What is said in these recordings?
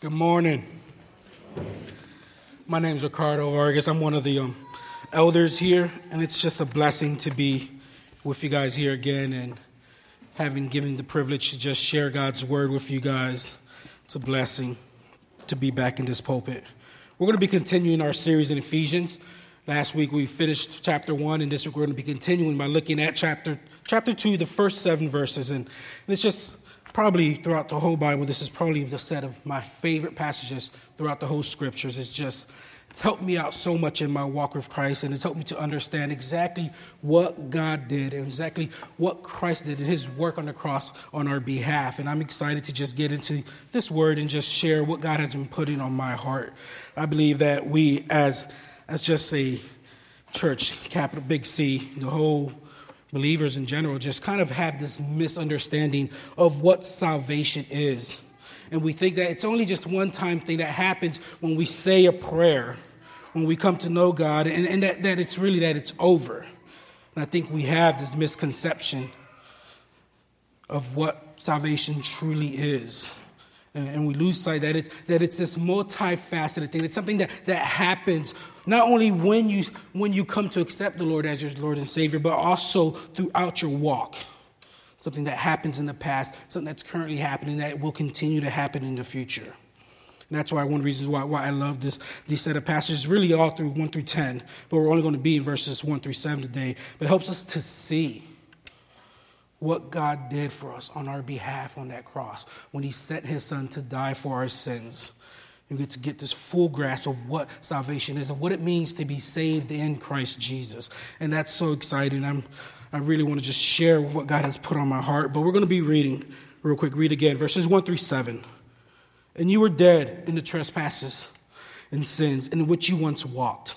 Good morning. My name is Ricardo Vargas. I'm one of the um, elders here, and it's just a blessing to be with you guys here again and having given the privilege to just share God's word with you guys. It's a blessing to be back in this pulpit. We're going to be continuing our series in Ephesians. Last week we finished chapter one, and this week we're going to be continuing by looking at chapter chapter two, the first seven verses, and it's just probably throughout the whole Bible, this is probably the set of my favorite passages throughout the whole scriptures. It's just, it's helped me out so much in my walk with Christ, and it's helped me to understand exactly what God did and exactly what Christ did in his work on the cross on our behalf. And I'm excited to just get into this word and just share what God has been putting on my heart. I believe that we, as, as just a church, capital big C, the whole believers in general just kind of have this misunderstanding of what salvation is. And we think that it's only just one time thing that happens when we say a prayer, when we come to know God, and, and that, that it's really that it's over. And I think we have this misconception of what salvation truly is. And we lose sight that it's, that it's this multifaceted thing. It's something that, that happens not only when you, when you come to accept the Lord as your Lord and Savior, but also throughout your walk. Something that happens in the past, something that's currently happening, that will continue to happen in the future. And that's why one of the reasons why, why I love this, these set of passages, really all through 1 through 10, but we're only going to be in verses 1 through 7 today. But it helps us to see what God did for us on our behalf on that cross when He sent His Son to die for our sins. We get to get this full grasp of what salvation is and what it means to be saved in Christ Jesus. And that's so exciting. I'm, I really want to just share what God has put on my heart. But we're going to be reading real quick. Read again, verses 1 through 7. And you were dead in the trespasses and sins in which you once walked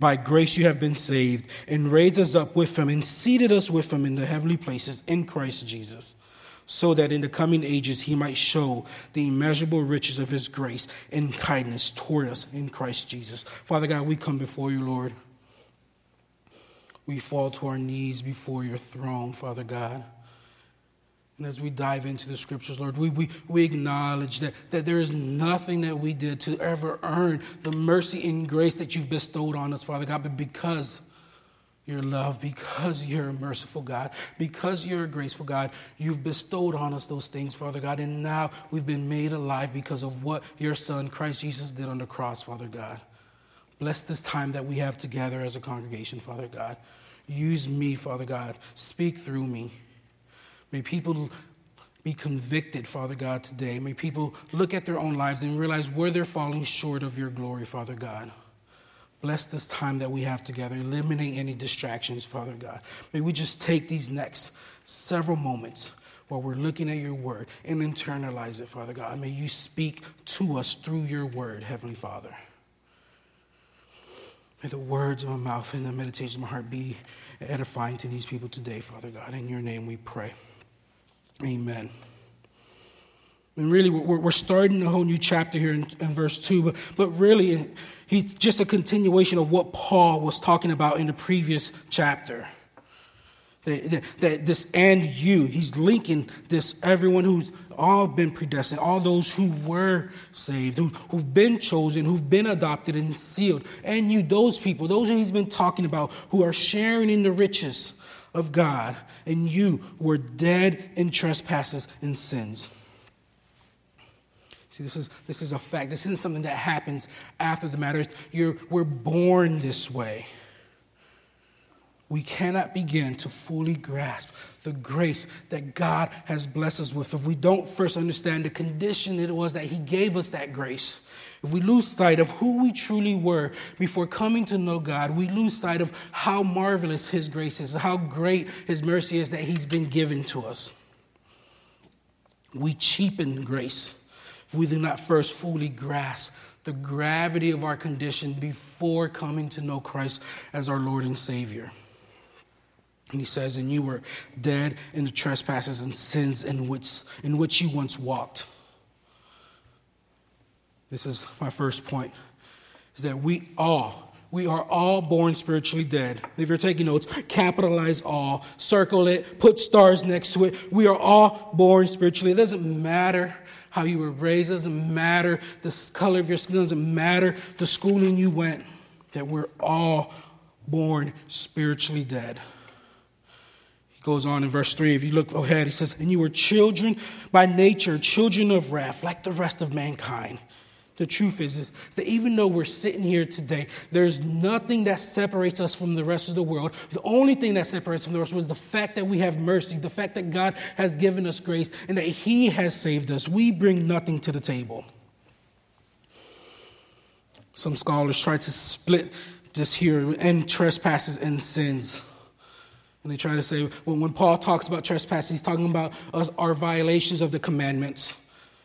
By grace you have been saved, and raised us up with him, and seated us with him in the heavenly places in Christ Jesus, so that in the coming ages he might show the immeasurable riches of his grace and kindness toward us in Christ Jesus. Father God, we come before you, Lord. We fall to our knees before your throne, Father God. And as we dive into the scriptures, Lord, we, we, we acknowledge that, that there is nothing that we did to ever earn the mercy and grace that you've bestowed on us, Father God, but because your love, because you're a merciful God, because you're a graceful God, you've bestowed on us those things, Father God, and now we've been made alive because of what your Son, Christ Jesus, did on the cross, Father God. Bless this time that we have together as a congregation, Father God. Use me, Father God. Speak through me. May people be convicted, Father God, today. May people look at their own lives and realize where they're falling short of your glory, Father God. Bless this time that we have together, eliminate any distractions, Father God. May we just take these next several moments while we're looking at your word and internalize it, Father God. May you speak to us through your word, Heavenly Father. May the words of my mouth and the meditation of my heart be edifying to these people today, Father God. In your name we pray. Amen. And really, we're, starting a whole new chapter here in, verse 2, but, but really, he's just a continuation of what Paul was talking about in the previous chapter. That, this and you, he's linking this everyone who's all been predestined, all those who were saved, who, who've been chosen, who've been adopted and sealed, and you, those people, those who he's been talking about, who are sharing in the riches of God, and you were dead in trespasses and sins. See, this is, this is a fact. This isn't something that happens after the matter. You're, we're born this way. We cannot begin to fully grasp the grace that God has blessed us with if we don't first understand the condition it was that He gave us that grace. If we lose sight of who we truly were before coming to know God, we lose sight of how marvelous His grace is, how great His mercy is that He's been given to us. We cheapen grace if we do not first fully grasp the gravity of our condition before coming to know Christ as our Lord and Savior. And he says, And you were dead in the trespasses and sins in which, in which you once walked. This is my first point, is that we all, we are all born spiritually dead. If you're taking notes, capitalize all, circle it, put stars next to it. We are all born spiritually. It doesn't matter how you were raised, it doesn't matter the color of your skin, it doesn't matter the schooling you went, that we're all born spiritually dead He goes on in verse 3. If you look ahead, he says, And you were children by nature, children of wrath, like the rest of mankind. The truth is, is that even though we're sitting here today, there's nothing that separates us from the rest of the world. The only thing that separates us from the rest of the world is the fact that we have mercy, the fact that God has given us grace, and that He has saved us. We bring nothing to the table. Some scholars try to split this here and trespasses and sins. And they try to say, well, when Paul talks about trespasses, he's talking about us, our violations of the commandments.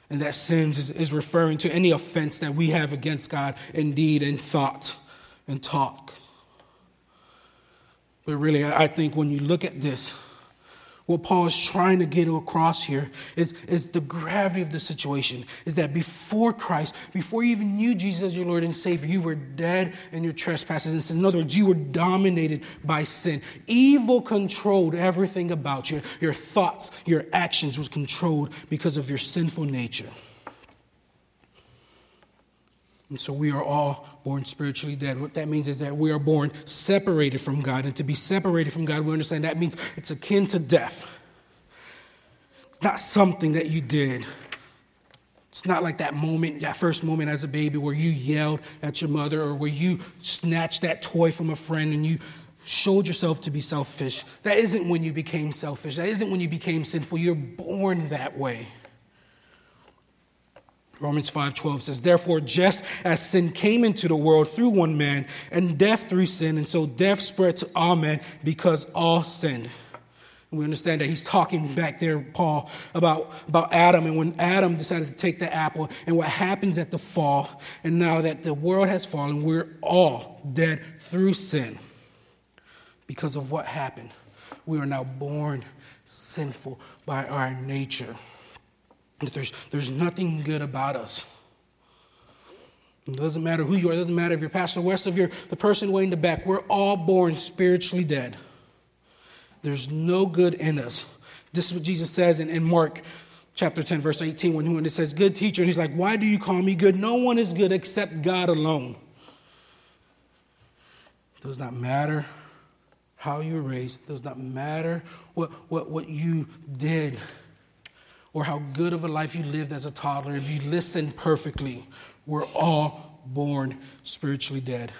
And that sins is, referring to any offense that we have against God indeed, in deed and thought and talk. But really, I think when you look at this, what Paul is trying to get across here is, is the gravity of the situation. Is that before Christ, before you even knew Jesus as your Lord and Savior, you were dead in your trespasses. In other words, you were dominated by sin. Evil controlled everything about you. Your thoughts, your actions was controlled because of your sinful nature. And so we are all born spiritually dead. What that means is that we are born separated from God. And to be separated from God, we understand that means it's akin to death. It's not something that you did. It's not like that moment, that first moment as a baby where you yelled at your mother or where you snatched that toy from a friend and you showed yourself to be selfish. That isn't when you became selfish. That isn't when you became sinful. You're born that way. Romans 5:12 says, "Therefore just as sin came into the world through one man, and death through sin, and so death spread to all men because all sinned." We understand that he's talking back there, Paul, about, about Adam, and when Adam decided to take the apple, and what happens at the fall, and now that the world has fallen, we're all dead through sin because of what happened. We are now born sinful by our nature. There's, there's nothing good about us. It doesn't matter who you are. It doesn't matter if you're Pastor West, if you're the person way in the back. We're all born spiritually dead. There's no good in us. This is what Jesus says in, in Mark chapter 10, verse 18, when, when it says, Good teacher. And he's like, Why do you call me good? No one is good except God alone. It does not matter how you were raised, it does not matter what, what, what you did or how good of a life you lived as a toddler, if you listen perfectly, we're all born spiritually dead.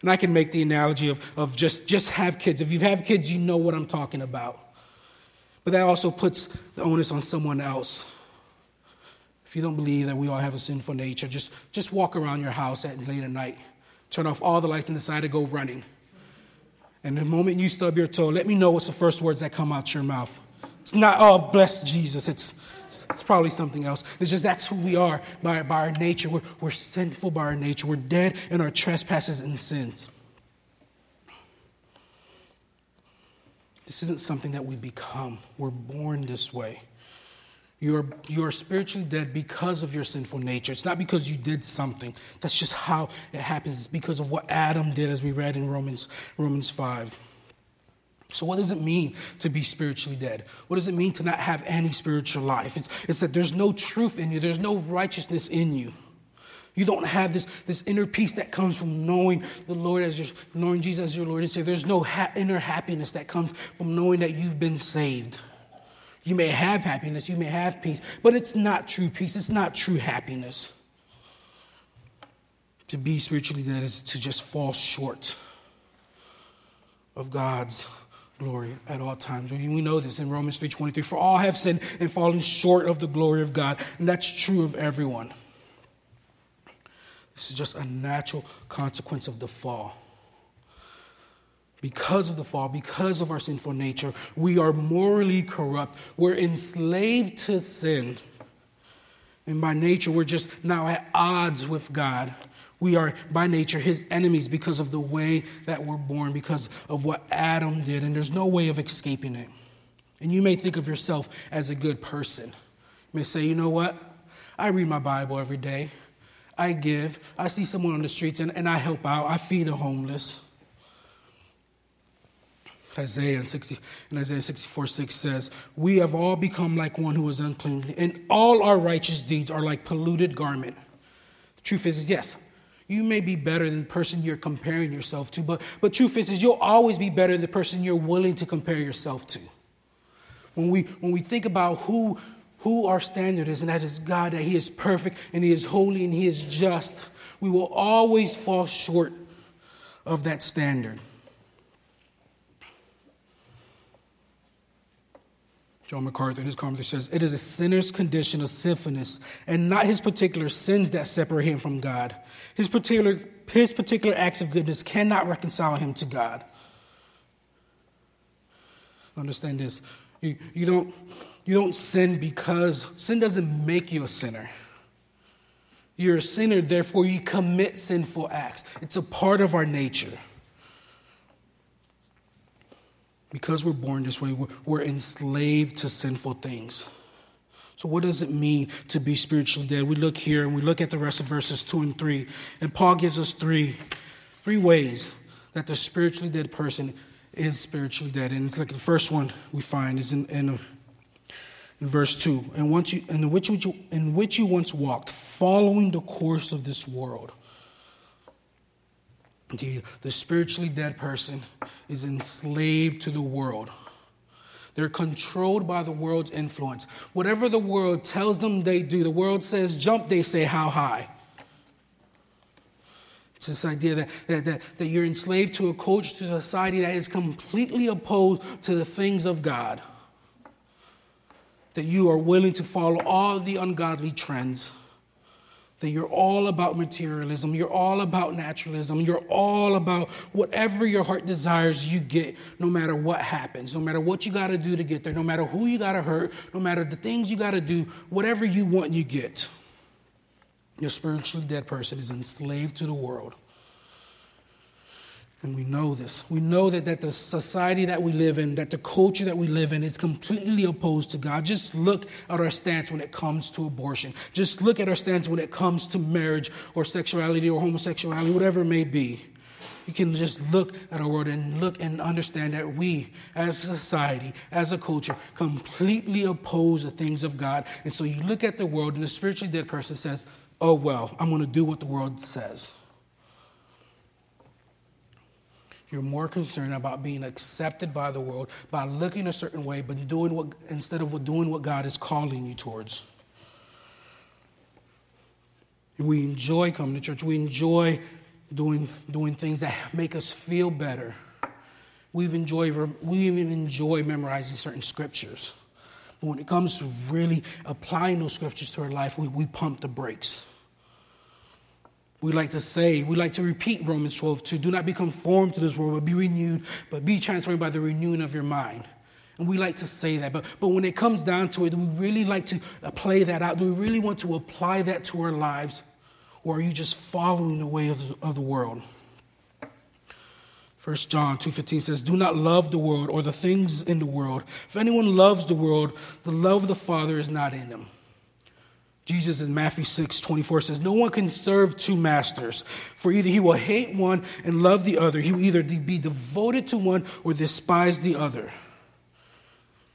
And I can make the analogy of, of just, just have kids. If you have kids, you know what I'm talking about. But that also puts the onus on someone else. If you don't believe that we all have a sinful nature, just, just walk around your house at late at night, turn off all the lights and decide to go running. And the moment you stub your toe, let me know what's the first words that come out your mouth. It's not, oh, bless Jesus. It's, it's probably something else. It's just that's who we are by, by our nature. We're, we're sinful by our nature. We're dead in our trespasses and sins. This isn't something that we become. We're born this way. You're, you're spiritually dead because of your sinful nature. It's not because you did something. That's just how it happens. It's because of what Adam did, as we read in Romans, Romans 5. So, what does it mean to be spiritually dead? What does it mean to not have any spiritual life? It's, it's, that there's no truth in you, there's no righteousness in you. You don't have this, this inner peace that comes from knowing the Lord as your, knowing Jesus as your Lord and Savior. There's no ha- inner happiness that comes from knowing that you've been saved. You may have happiness, you may have peace, but it's not true peace, it's not true happiness. To be spiritually dead is to just fall short of God's glory at all times. We know this in Romans 3:23. For all have sinned and fallen short of the glory of God. And that's true of everyone. This is just a natural consequence of the fall. Because of the fall, because of our sinful nature, we are morally corrupt. We're enslaved to sin. And by nature, we're just now at odds with God. We are by nature his enemies because of the way that we're born, because of what Adam did, and there's no way of escaping it. And you may think of yourself as a good person. You may say, you know what? I read my Bible every day. I give. I see someone on the streets and, and I help out. I feed the homeless. Isaiah 60, in Isaiah 64 6 says, We have all become like one who is unclean, and all our righteous deeds are like polluted garment. The truth is, is yes, you may be better than the person you're comparing yourself to, but, but truth is, is you'll always be better than the person you're willing to compare yourself to. When we, when we think about who, who our standard is, and that is God, that He is perfect and He is holy and He is just, we will always fall short of that standard. John MacArthur in his commentary says, It is a sinner's condition of sinfulness and not his particular sins that separate him from God. His particular, his particular acts of goodness cannot reconcile him to God. Understand this. You, you, don't, you don't sin because sin doesn't make you a sinner. You're a sinner, therefore, you commit sinful acts. It's a part of our nature. Because we're born this way, we're enslaved to sinful things. So, what does it mean to be spiritually dead? We look here and we look at the rest of verses 2 and 3. And Paul gives us three, three ways that the spiritually dead person is spiritually dead. And it's like the first one we find is in, in, in verse 2. And once you, in, which you, in which you once walked, following the course of this world the, the spiritually dead person is enslaved to the world. They're controlled by the world's influence. Whatever the world tells them they do, the world says jump, they say how high. It's this idea that, that, that, that you're enslaved to a culture, to society that is completely opposed to the things of God. That you are willing to follow all the ungodly trends that you're all about materialism, you're all about naturalism, you're all about whatever your heart desires, you get no matter what happens, no matter what you got to do to get there, no matter who you got to hurt, no matter the things you got to do, whatever you want, you get. Your spiritually dead person is enslaved to the world. And we know this. We know that, that the society that we live in, that the culture that we live in is completely opposed to God. Just look at our stance when it comes to abortion. Just look at our stance when it comes to marriage or sexuality or homosexuality, whatever it may be. You can just look at our world and look and understand that we, as a society, as a culture, completely oppose the things of God. And so you look at the world, and the spiritually dead person says, Oh, well, I'm going to do what the world says. You're more concerned about being accepted by the world, by looking a certain way, but doing what instead of doing what God is calling you towards. We enjoy coming to church. We enjoy doing, doing things that make us feel better. We've enjoyed, we even enjoy memorizing certain scriptures. But when it comes to really applying those scriptures to our life, we, we pump the brakes. We like to say, we like to repeat Romans 12 to do not be conformed to this world, but be renewed, but be transformed by the renewing of your mind. And we like to say that, but, but when it comes down to it, do we really like to play that out? Do we really want to apply that to our lives? Or are you just following the way of the, of the world? 1 John 2:15 says, "Do not love the world or the things in the world. If anyone loves the world, the love of the Father is not in him." Jesus in Matthew 6 24 says, No one can serve two masters, for either he will hate one and love the other. He will either be devoted to one or despise the other.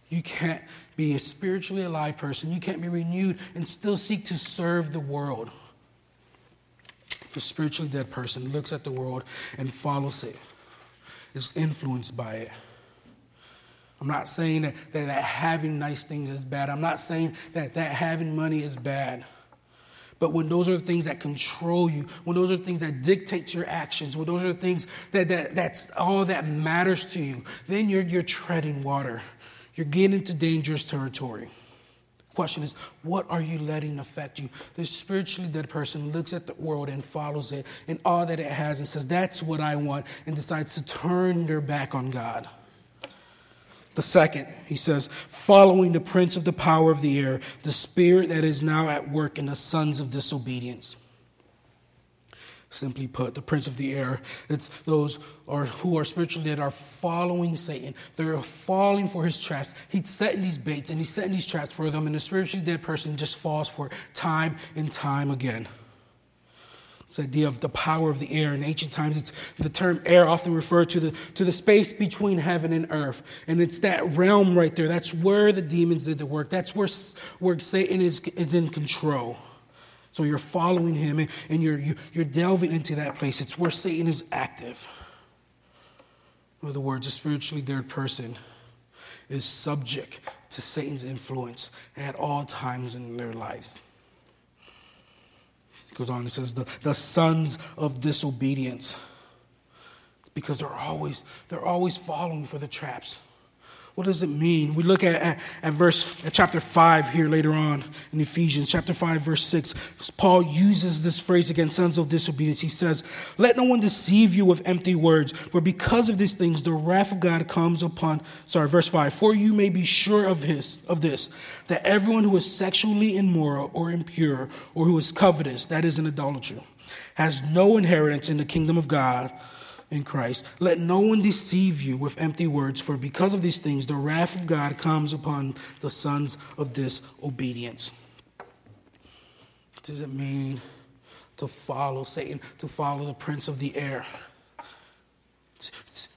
You can't be a spiritually alive person. You can't be renewed and still seek to serve the world. The spiritually dead person looks at the world and follows it, is influenced by it. I'm not saying that, that, that, having nice things is bad. I'm not saying that, that having money is bad. But when those are the things that control you, when those are the things that dictate your actions, when those are the things that, that that's all that matters to you, then you're, you're treading water. You're getting into dangerous territory. Question is, what are you letting affect you? The spiritually dead person looks at the world and follows it and all that it has and says, That's what I want, and decides to turn their back on God. The second, he says, following the prince of the power of the air, the spirit that is now at work in the sons of disobedience. Simply put, the prince of the air, it's those are, who are spiritually dead are following Satan. They're falling for his traps. He's setting these baits and he's setting these traps for them, and the spiritually dead person just falls for it time and time again. This idea of the power of the air. In ancient times, it's the term air often referred to the, to the space between heaven and earth. And it's that realm right there. That's where the demons did the work. That's where, where Satan is, is in control. So you're following him and, and you're, you're delving into that place. It's where Satan is active. In other words, a spiritually dead person is subject to Satan's influence at all times in their lives goes on and says, the, the sons of disobedience. It's because they're always, they're always following for the traps. What does it mean? We look at, at, at, verse at chapter 5 here later on in Ephesians, chapter 5, verse 6. Paul uses this phrase against sons of disobedience. He says, Let no one deceive you with empty words, for because of these things the wrath of God comes upon sorry, verse 5. For you may be sure of his of this, that everyone who is sexually immoral or impure, or who is covetous, that is an idolater, has no inheritance in the kingdom of God in Christ. Let no one deceive you with empty words, for because of these things the wrath of God comes upon the sons of disobedience. What does it mean to follow Satan, to follow the prince of the air?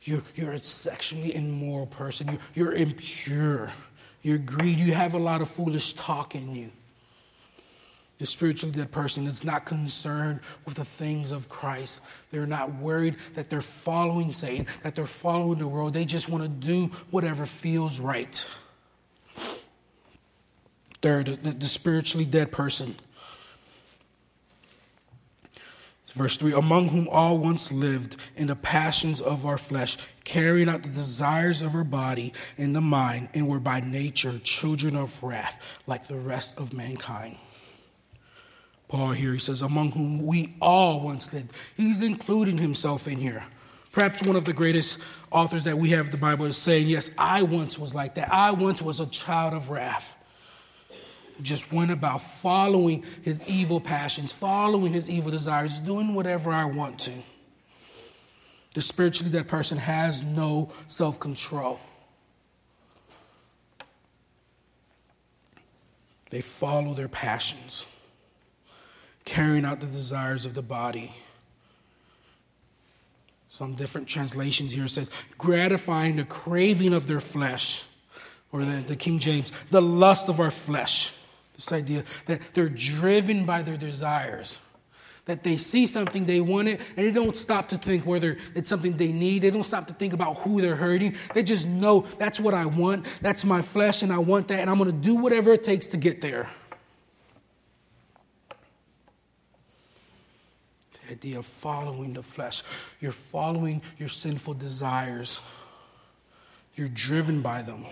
You're, you're a sexually immoral person. You're, you're impure. You're greedy. You have a lot of foolish talk in you. The spiritually dead person is not concerned with the things of Christ. They're not worried that they're following Satan, that they're following the world. They just want to do whatever feels right. Third, the, the spiritually dead person. Verse 3 Among whom all once lived in the passions of our flesh, carrying out the desires of our body and the mind, and were by nature children of wrath, like the rest of mankind. Paul here, he says, among whom we all once lived. He's including himself in here. Perhaps one of the greatest authors that we have the Bible is saying, Yes, I once was like that. I once was a child of wrath. Just went about following his evil passions, following his evil desires, doing whatever I want to. The spiritually that person has no self control. They follow their passions carrying out the desires of the body. Some different translations here says gratifying the craving of their flesh, or the, the King James, the lust of our flesh. This idea that they're driven by their desires that they see something they want it and they don't stop to think whether it's something they need they don't stop to think about who they're hurting they just know that's what i want that's my flesh and i want that and i'm going to do whatever it takes to get there idea of following the flesh. You're following your sinful desires, you're driven by them.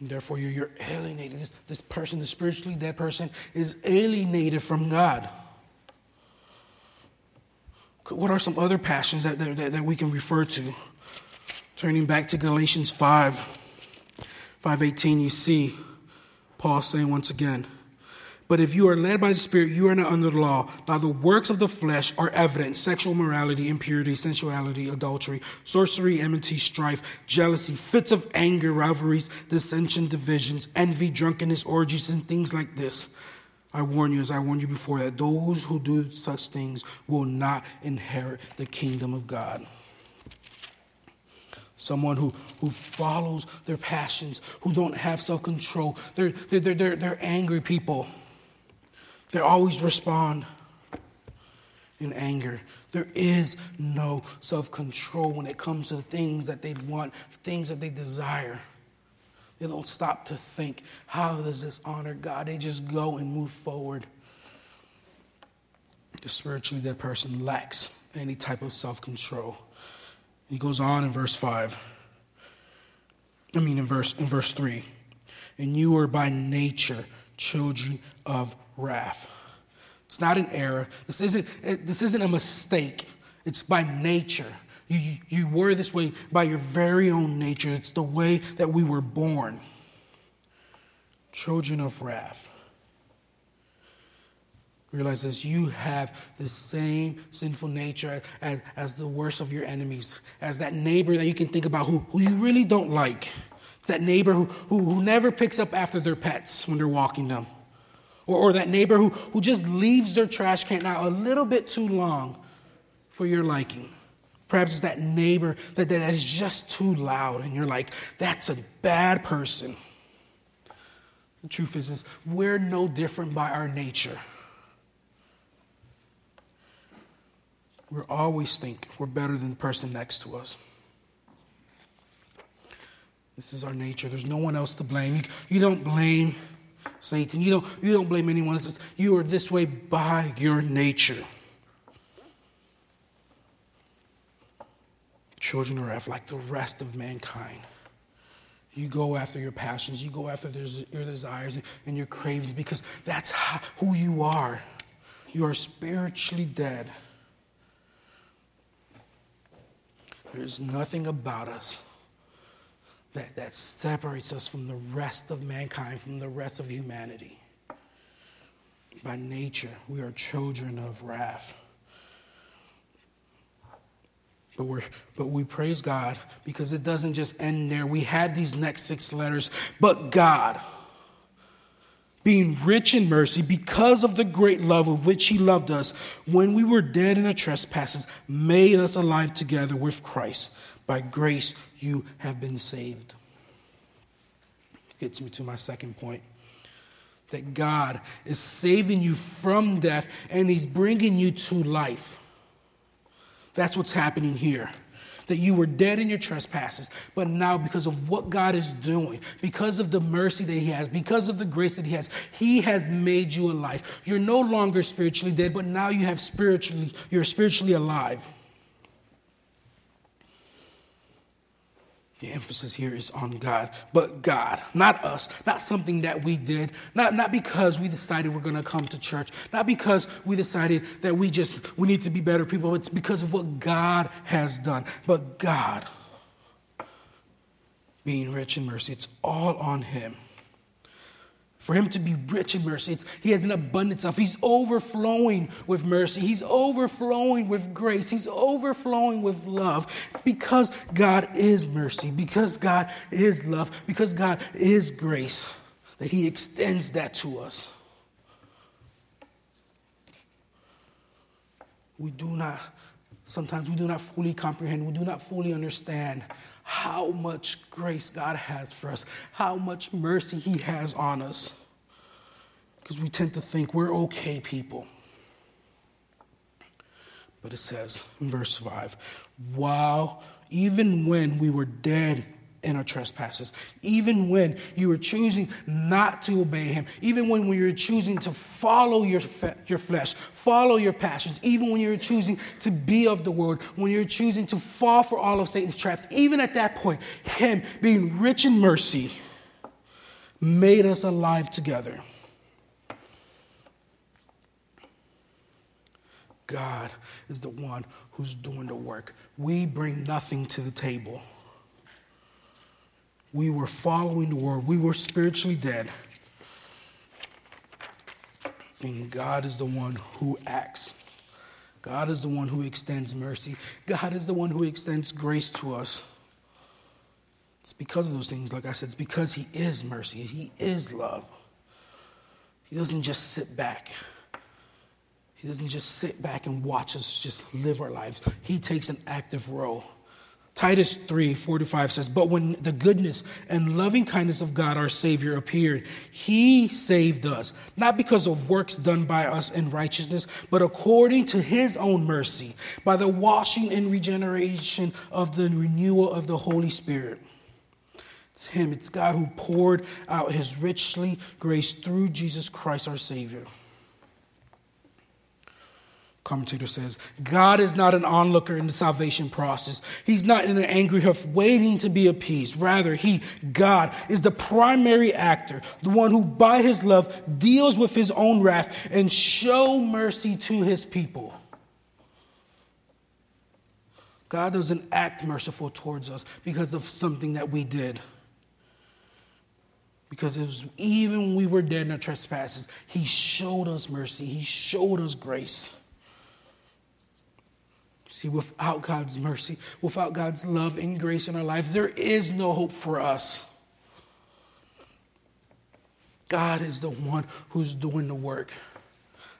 And therefore, you're, you're alienated. This, this person, the spiritually dead person, is alienated from God. What are some other passions that, that, that we can refer to? Turning back to Galatians 5, 5.18, you see Paul saying once again, but if you are led by the Spirit, you are not under the law. Now, the works of the flesh are evident sexual morality, impurity, sensuality, adultery, sorcery, enmity, strife, jealousy, fits of anger, rivalries, dissension, divisions, envy, drunkenness, orgies, and things like this. I warn you, as I warned you before, that those who do such things will not inherit the kingdom of God. Someone who, who follows their passions, who don't have self control. They're, they're, they're, they're angry people. They always respond in anger. There is no self control when it comes to things that they want, things that they desire. They don't stop to think, how does this honor God? They just go and move forward. Spiritually that person lacks any type of self control. He goes on in verse 5. I mean in verse in verse 3. And you are by nature children of wrath. It's not an error. This isn't, this isn't a mistake. It's by nature. You, you were this way by your very own nature. It's the way that we were born. Children of wrath. Realize this you have the same sinful nature as, as the worst of your enemies, as that neighbor that you can think about who, who you really don't like. It's that neighbor who, who, who never picks up after their pets when they're walking them. Or, or that neighbor who, who just leaves their trash can out a little bit too long for your liking. Perhaps it's that neighbor that, that is just too loud, and you're like, that's a bad person. The truth is, is we're no different by our nature. we always think we're better than the person next to us. This is our nature. There's no one else to blame. You don't blame Satan. You don't, you don't blame anyone. You are this way by your nature. Children are like the rest of mankind. You go after your passions, you go after your desires and your cravings because that's how, who you are. You are spiritually dead. There's nothing about us that, that separates us from the rest of mankind, from the rest of humanity. By nature, we are children of wrath. But, we're, but we praise God because it doesn't just end there. We have these next six letters. But God being rich in mercy because of the great love with which he loved us when we were dead in our trespasses, made us alive together with Christ. By grace you have been saved. Gets me to my second point that God is saving you from death and he's bringing you to life. That's what's happening here that you were dead in your trespasses, but now because of what God is doing, because of the mercy that He has, because of the grace that He has, He has made you alive. You're no longer spiritually dead, but now you have spiritually, you're spiritually alive. The emphasis here is on God, but God, not us, not something that we did, not, not because we decided we're going to come to church, not because we decided that we just we need to be better people. It's because of what God has done. But God, being rich in mercy, it's all on Him. For him to be rich in mercy, he has an abundance of. He's overflowing with mercy. He's overflowing with grace. He's overflowing with love. It's because God is mercy, because God is love, because God is grace, that he extends that to us. We do not, sometimes we do not fully comprehend, we do not fully understand how much grace God has for us, how much mercy He has on us. Because we tend to think we're okay people. But it says in verse 5 while even when we were dead in our trespasses. Even when you were choosing not to obey Him, even when you were choosing to follow your, fe- your flesh, follow your passions, even when you were choosing to be of the world, when you were choosing to fall for all of Satan's traps, even at that point, Him being rich in mercy made us alive together. God is the one who's doing the work. We bring nothing to the table. We were following the world, We were spiritually dead. And God is the one who acts. God is the one who extends mercy. God is the one who extends grace to us. It's because of those things, like I said, it's because He is mercy, He is love. He doesn't just sit back. He doesn't just sit back and watch us just live our lives. He takes an active role. Titus 3 45 says, But when the goodness and loving kindness of God our Savior appeared, He saved us, not because of works done by us in righteousness, but according to His own mercy, by the washing and regeneration of the renewal of the Holy Spirit. It's Him, it's God who poured out His richly grace through Jesus Christ our Savior commentator says God is not an onlooker in the salvation process. He's not in an angry huff waiting to be appeased. Rather, He, God, is the primary actor, the one who by His love deals with His own wrath and show mercy to His people. God doesn't act merciful towards us because of something that we did. Because it was even when we were dead in our trespasses, He showed us mercy, He showed us grace. See, without God's mercy, without God's love and grace in our life, there is no hope for us. God is the one who's doing the work.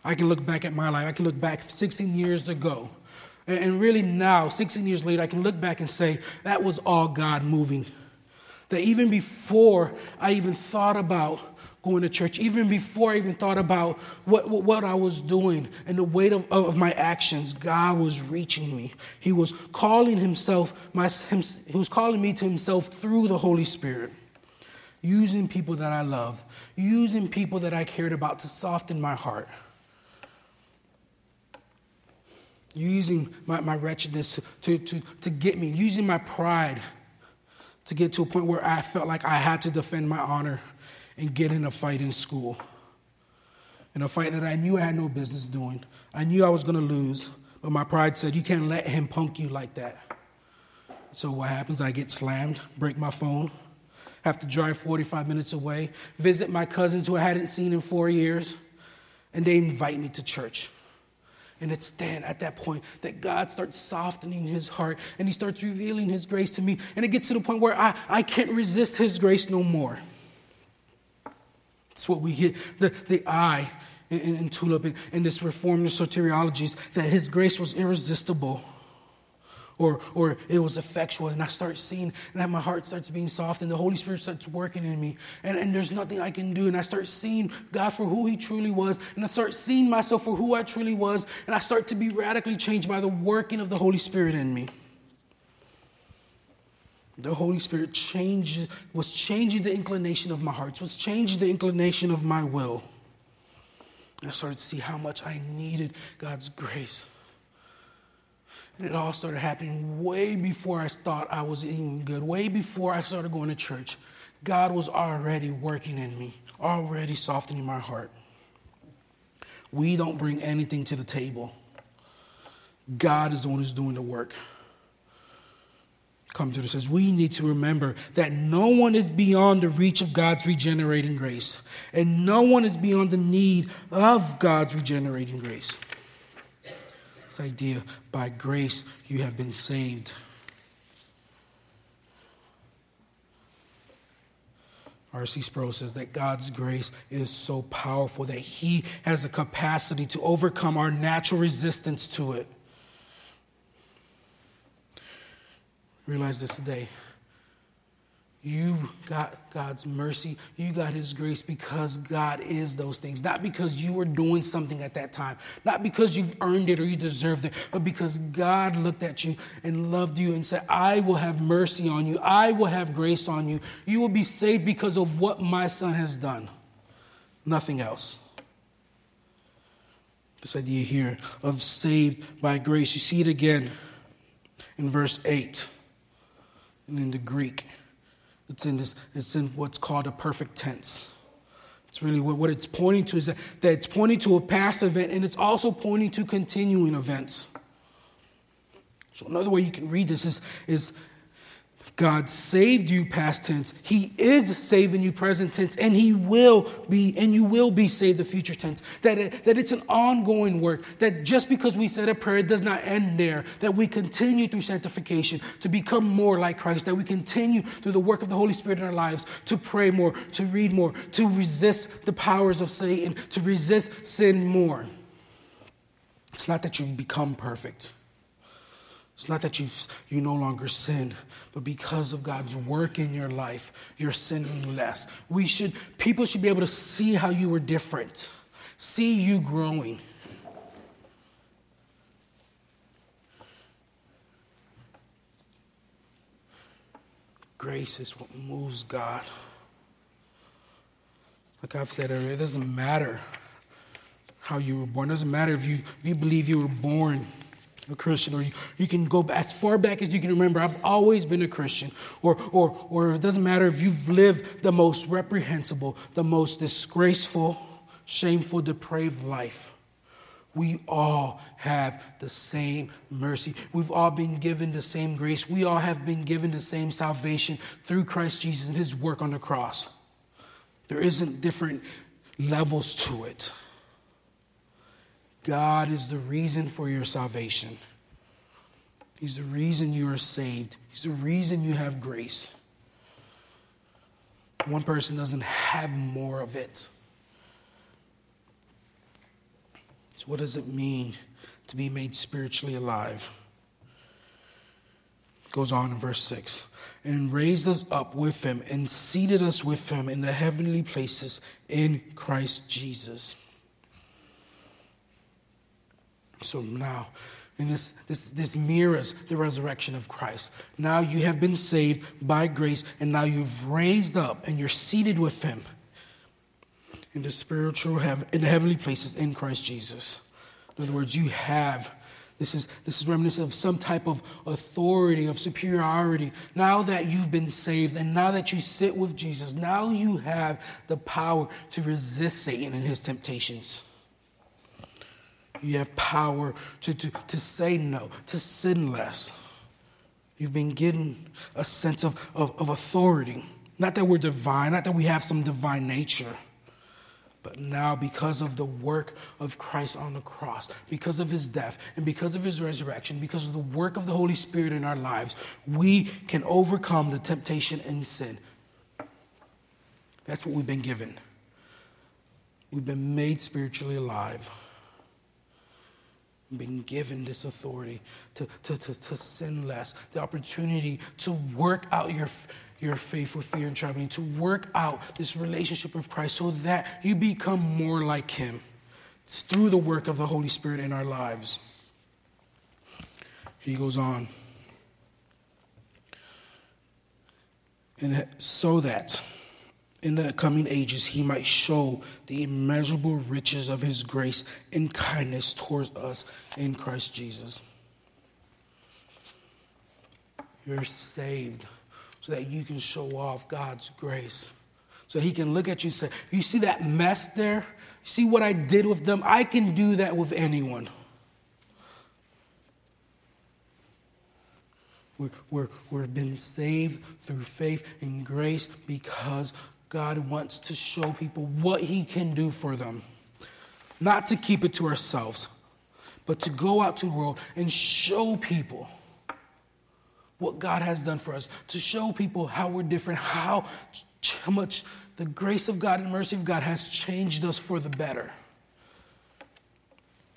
I can look back at my life. I can look back 16 years ago. And really now, 16 years later, I can look back and say that was all God moving. That even before I even thought about going to church, even before I even thought about what, what, I was doing and the weight of, of my actions, God was reaching me. He was calling himself, my, him, he was calling me to himself through the Holy Spirit using people that I love, using people that I cared about to soften my heart, using my, my wretchedness to, to, to get me, using my pride to get to a point where I felt like I had to defend my honor and get in a fight in school. In a fight that I knew I had no business doing. I knew I was going to lose, but my pride said, You can't let him punk you like that. So what happens? I get slammed, break my phone, have to drive 45 minutes away, visit my cousins who I hadn't seen in four years, and they invite me to church. And it's then at that point that God starts softening his heart and he starts revealing his grace to me. And it gets to the point where I, I can't resist his grace no more. It's what we get the, the eye in, in, in Tulip and, and this reformed soteriologies that his grace was irresistible or, or it was effectual. And I start seeing, and my heart starts being soft, and the Holy Spirit starts working in me. And, and there's nothing I can do. And I start seeing God for who He truly was. And I start seeing myself for who I truly was. And I start to be radically changed by the working of the Holy Spirit in me. The Holy Spirit was changing the inclination of my heart, was changing the inclination of my will. And I started to see how much I needed God's grace. And it all started happening way before I thought I was even good, way before I started going to church. God was already working in me, already softening my heart. We don't bring anything to the table. God is the one who's doing the work. Come to this says we need to remember that no one is beyond the reach of God's regenerating grace, and no one is beyond the need of God's regenerating grace. This idea by grace you have been saved. R.C. Sproul says that God's grace is so powerful that He has a capacity to overcome our natural resistance to it. Realize this today. You got God's mercy. You got His grace because God is those things. Not because you were doing something at that time. Not because you've earned it or you deserved it. But because God looked at you and loved you and said, I will have mercy on you. I will have grace on you. You will be saved because of what my Son has done. Nothing else. This idea here of saved by grace. You see it again in verse 8 and in the Greek. It's in this, it's in what's called a perfect tense. It's really what, what it's pointing to is that, that it's pointing to a past event and it's also pointing to continuing events. So another way you can read this is, is God saved you past tense. He is saving you present tense, and He will be, and you will be saved the future tense. That, it, that it's an ongoing work. That just because we said a prayer it does not end there. That we continue through sanctification to become more like Christ. That we continue through the work of the Holy Spirit in our lives to pray more, to read more, to resist the powers of Satan, to resist sin more. It's not that you become perfect. It's not that you you no longer sin, but because of God's work in your life, you're sinning less. We should people should be able to see how you were different, see you growing. Grace is what moves God. Like I've said earlier, it doesn't matter how you were born. It doesn't matter if you, if you believe you were born a Christian, or you, you can go as far back as you can remember, I've always been a Christian. Or, or, or it doesn't matter if you've lived the most reprehensible, the most disgraceful, shameful, depraved life. We all have the same mercy. We've all been given the same grace. We all have been given the same salvation through Christ Jesus and his work on the cross. There isn't different levels to it. God is the reason for your salvation. He's the reason you are saved. He's the reason you have grace. One person doesn't have more of it. So, what does it mean to be made spiritually alive? It goes on in verse 6 and raised us up with him and seated us with him in the heavenly places in Christ Jesus. So now, and this, this, this mirrors the resurrection of Christ. Now you have been saved by grace, and now you've raised up and you're seated with Him in the spiritual, in the heavenly places in Christ Jesus. In other words, you have. This is, this is reminiscent of some type of authority, of superiority. Now that you've been saved and now that you sit with Jesus, now you have the power to resist Satan and his temptations. You have power to, to, to say no, to sin less. You've been given a sense of, of, of authority. Not that we're divine, not that we have some divine nature, but now because of the work of Christ on the cross, because of his death, and because of his resurrection, because of the work of the Holy Spirit in our lives, we can overcome the temptation and sin. That's what we've been given. We've been made spiritually alive been given this authority to, to, to, to sin less, the opportunity to work out your, your faith with fear and trembling, to work out this relationship with Christ so that you become more like Him. It's through the work of the Holy Spirit in our lives. He goes on. And so that in the coming ages he might show the immeasurable riches of his grace and kindness towards us in Christ Jesus. You're saved so that you can show off God's grace. So he can look at you and say, You see that mess there? You see what I did with them? I can do that with anyone. We're, we're, we're been saved through faith and grace because God wants to show people what He can do for them. Not to keep it to ourselves, but to go out to the world and show people what God has done for us, to show people how we're different, how, how much the grace of God and mercy of God has changed us for the better.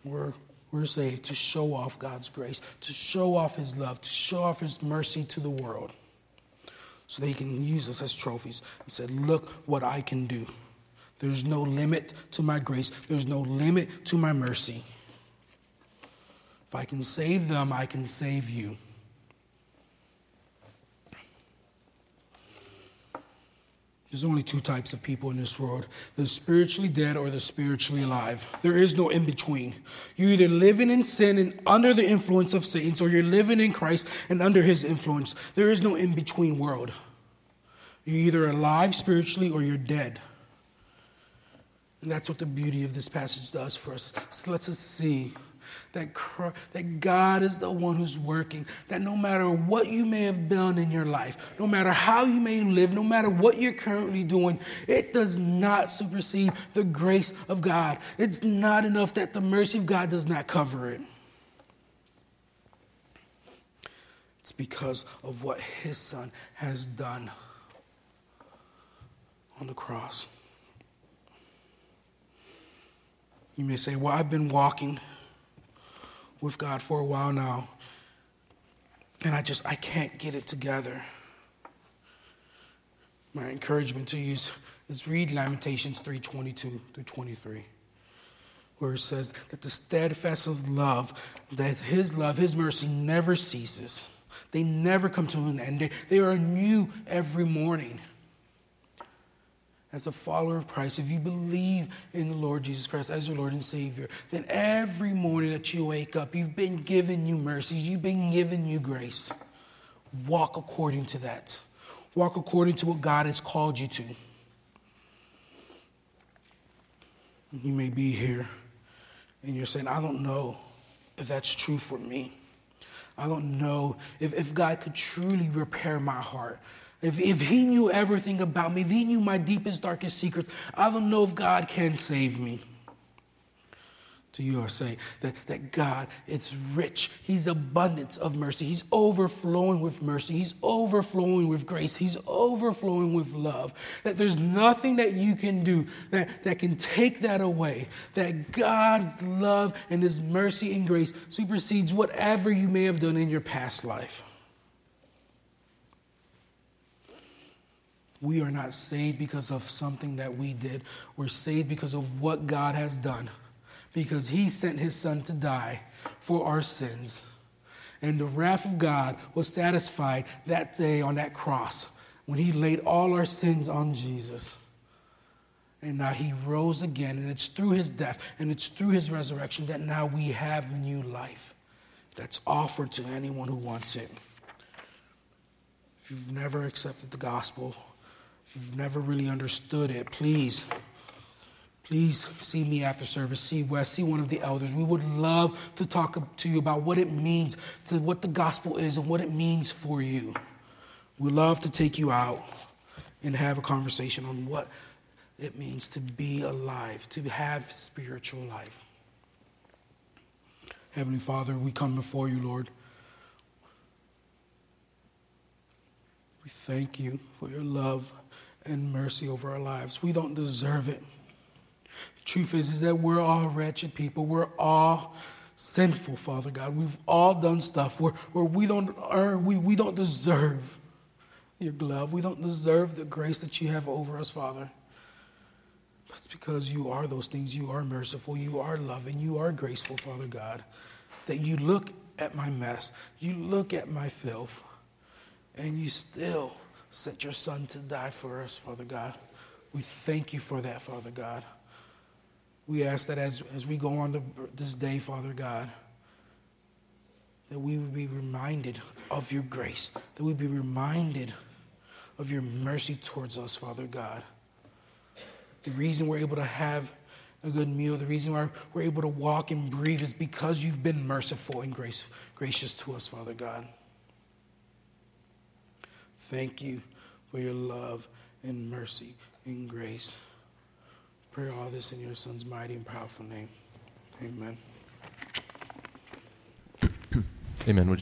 We're, we're saved to show off God's grace, to show off His love, to show off His mercy to the world so that he can use us as trophies and said, Look what I can do. There's no limit to my grace, there's no limit to my mercy. If I can save them, I can save you. There's only two types of people in this world the spiritually dead or the spiritually alive. There is no in between. You're either living in sin and under the influence of Satan, or you're living in Christ and under his influence. There is no in between world. You're either alive spiritually or you're dead. And that's what the beauty of this passage does for us. It lets us see that, that God is the one who's working, that no matter what you may have done in your life, no matter how you may live, no matter what you're currently doing, it does not supersede the grace of God. It's not enough that the mercy of God does not cover it. It's because of what His Son has done on the cross. You may say, Well, I've been walking with God for a while now, and I just I can't get it together. My encouragement to you is, is read Lamentations 3:22 through 23, where it says that the steadfast love, that His love, His mercy never ceases. They never come to an end. They, they are new every morning as a follower of Christ, if you believe in the Lord Jesus Christ as your Lord and Savior, then every morning that you wake up, you've been given you mercies, you've been given you grace. Walk according to that. Walk according to what God has called you to. You may be here and you're saying, I don't know if that's true for me. I don't know if, if God could truly repair my heart. If, if He knew everything about me, if He knew my deepest, darkest secrets, I don't know if God can save me to you, I say that, that God is rich. He's abundance of mercy. He's overflowing with mercy. He's overflowing with grace. He's overflowing with love. That there's nothing that you can do that, that can take that away. That God's love and His mercy and grace supersedes whatever you may have done in your past life. We are not saved because of something that we did. We're saved because of what God has done because he sent his son to die for our sins. And the wrath of God was satisfied that day on that cross when he laid all our sins on Jesus. And now he rose again, and it's through his death and it's through his resurrection that now we have new life that's offered to anyone who wants it. If you've never accepted the gospel, if you've never really understood it, please please see me after service, see Wes, see one of the elders. We would love to talk to you about what it means, to what the gospel is, and what it means for you. We love to take you out and have a conversation on what it means to be alive, to have spiritual life. Heavenly Father, we come before you, Lord. We thank you for your love and mercy over our lives. We don't deserve it truth is, is that we're all wretched people. We're all sinful, Father God. We've all done stuff where, where we don't earn, we, we don't deserve your love. We don't deserve the grace that you have over us, Father. It's because you are those things. You are merciful. You are loving. You are graceful, Father God. That you look at my mess. You look at my filth. And you still sent your son to die for us, Father God. We thank you for that, Father God. We ask that as, as we go on to this day, Father God, that we would be reminded of your grace, that we be reminded of your mercy towards us, Father God. The reason we're able to have a good meal, the reason why we're able to walk and breathe is because you've been merciful and grace, gracious to us, Father God. Thank you for your love and mercy and grace. Pray all this in your Son's mighty and powerful name. Amen. Amen.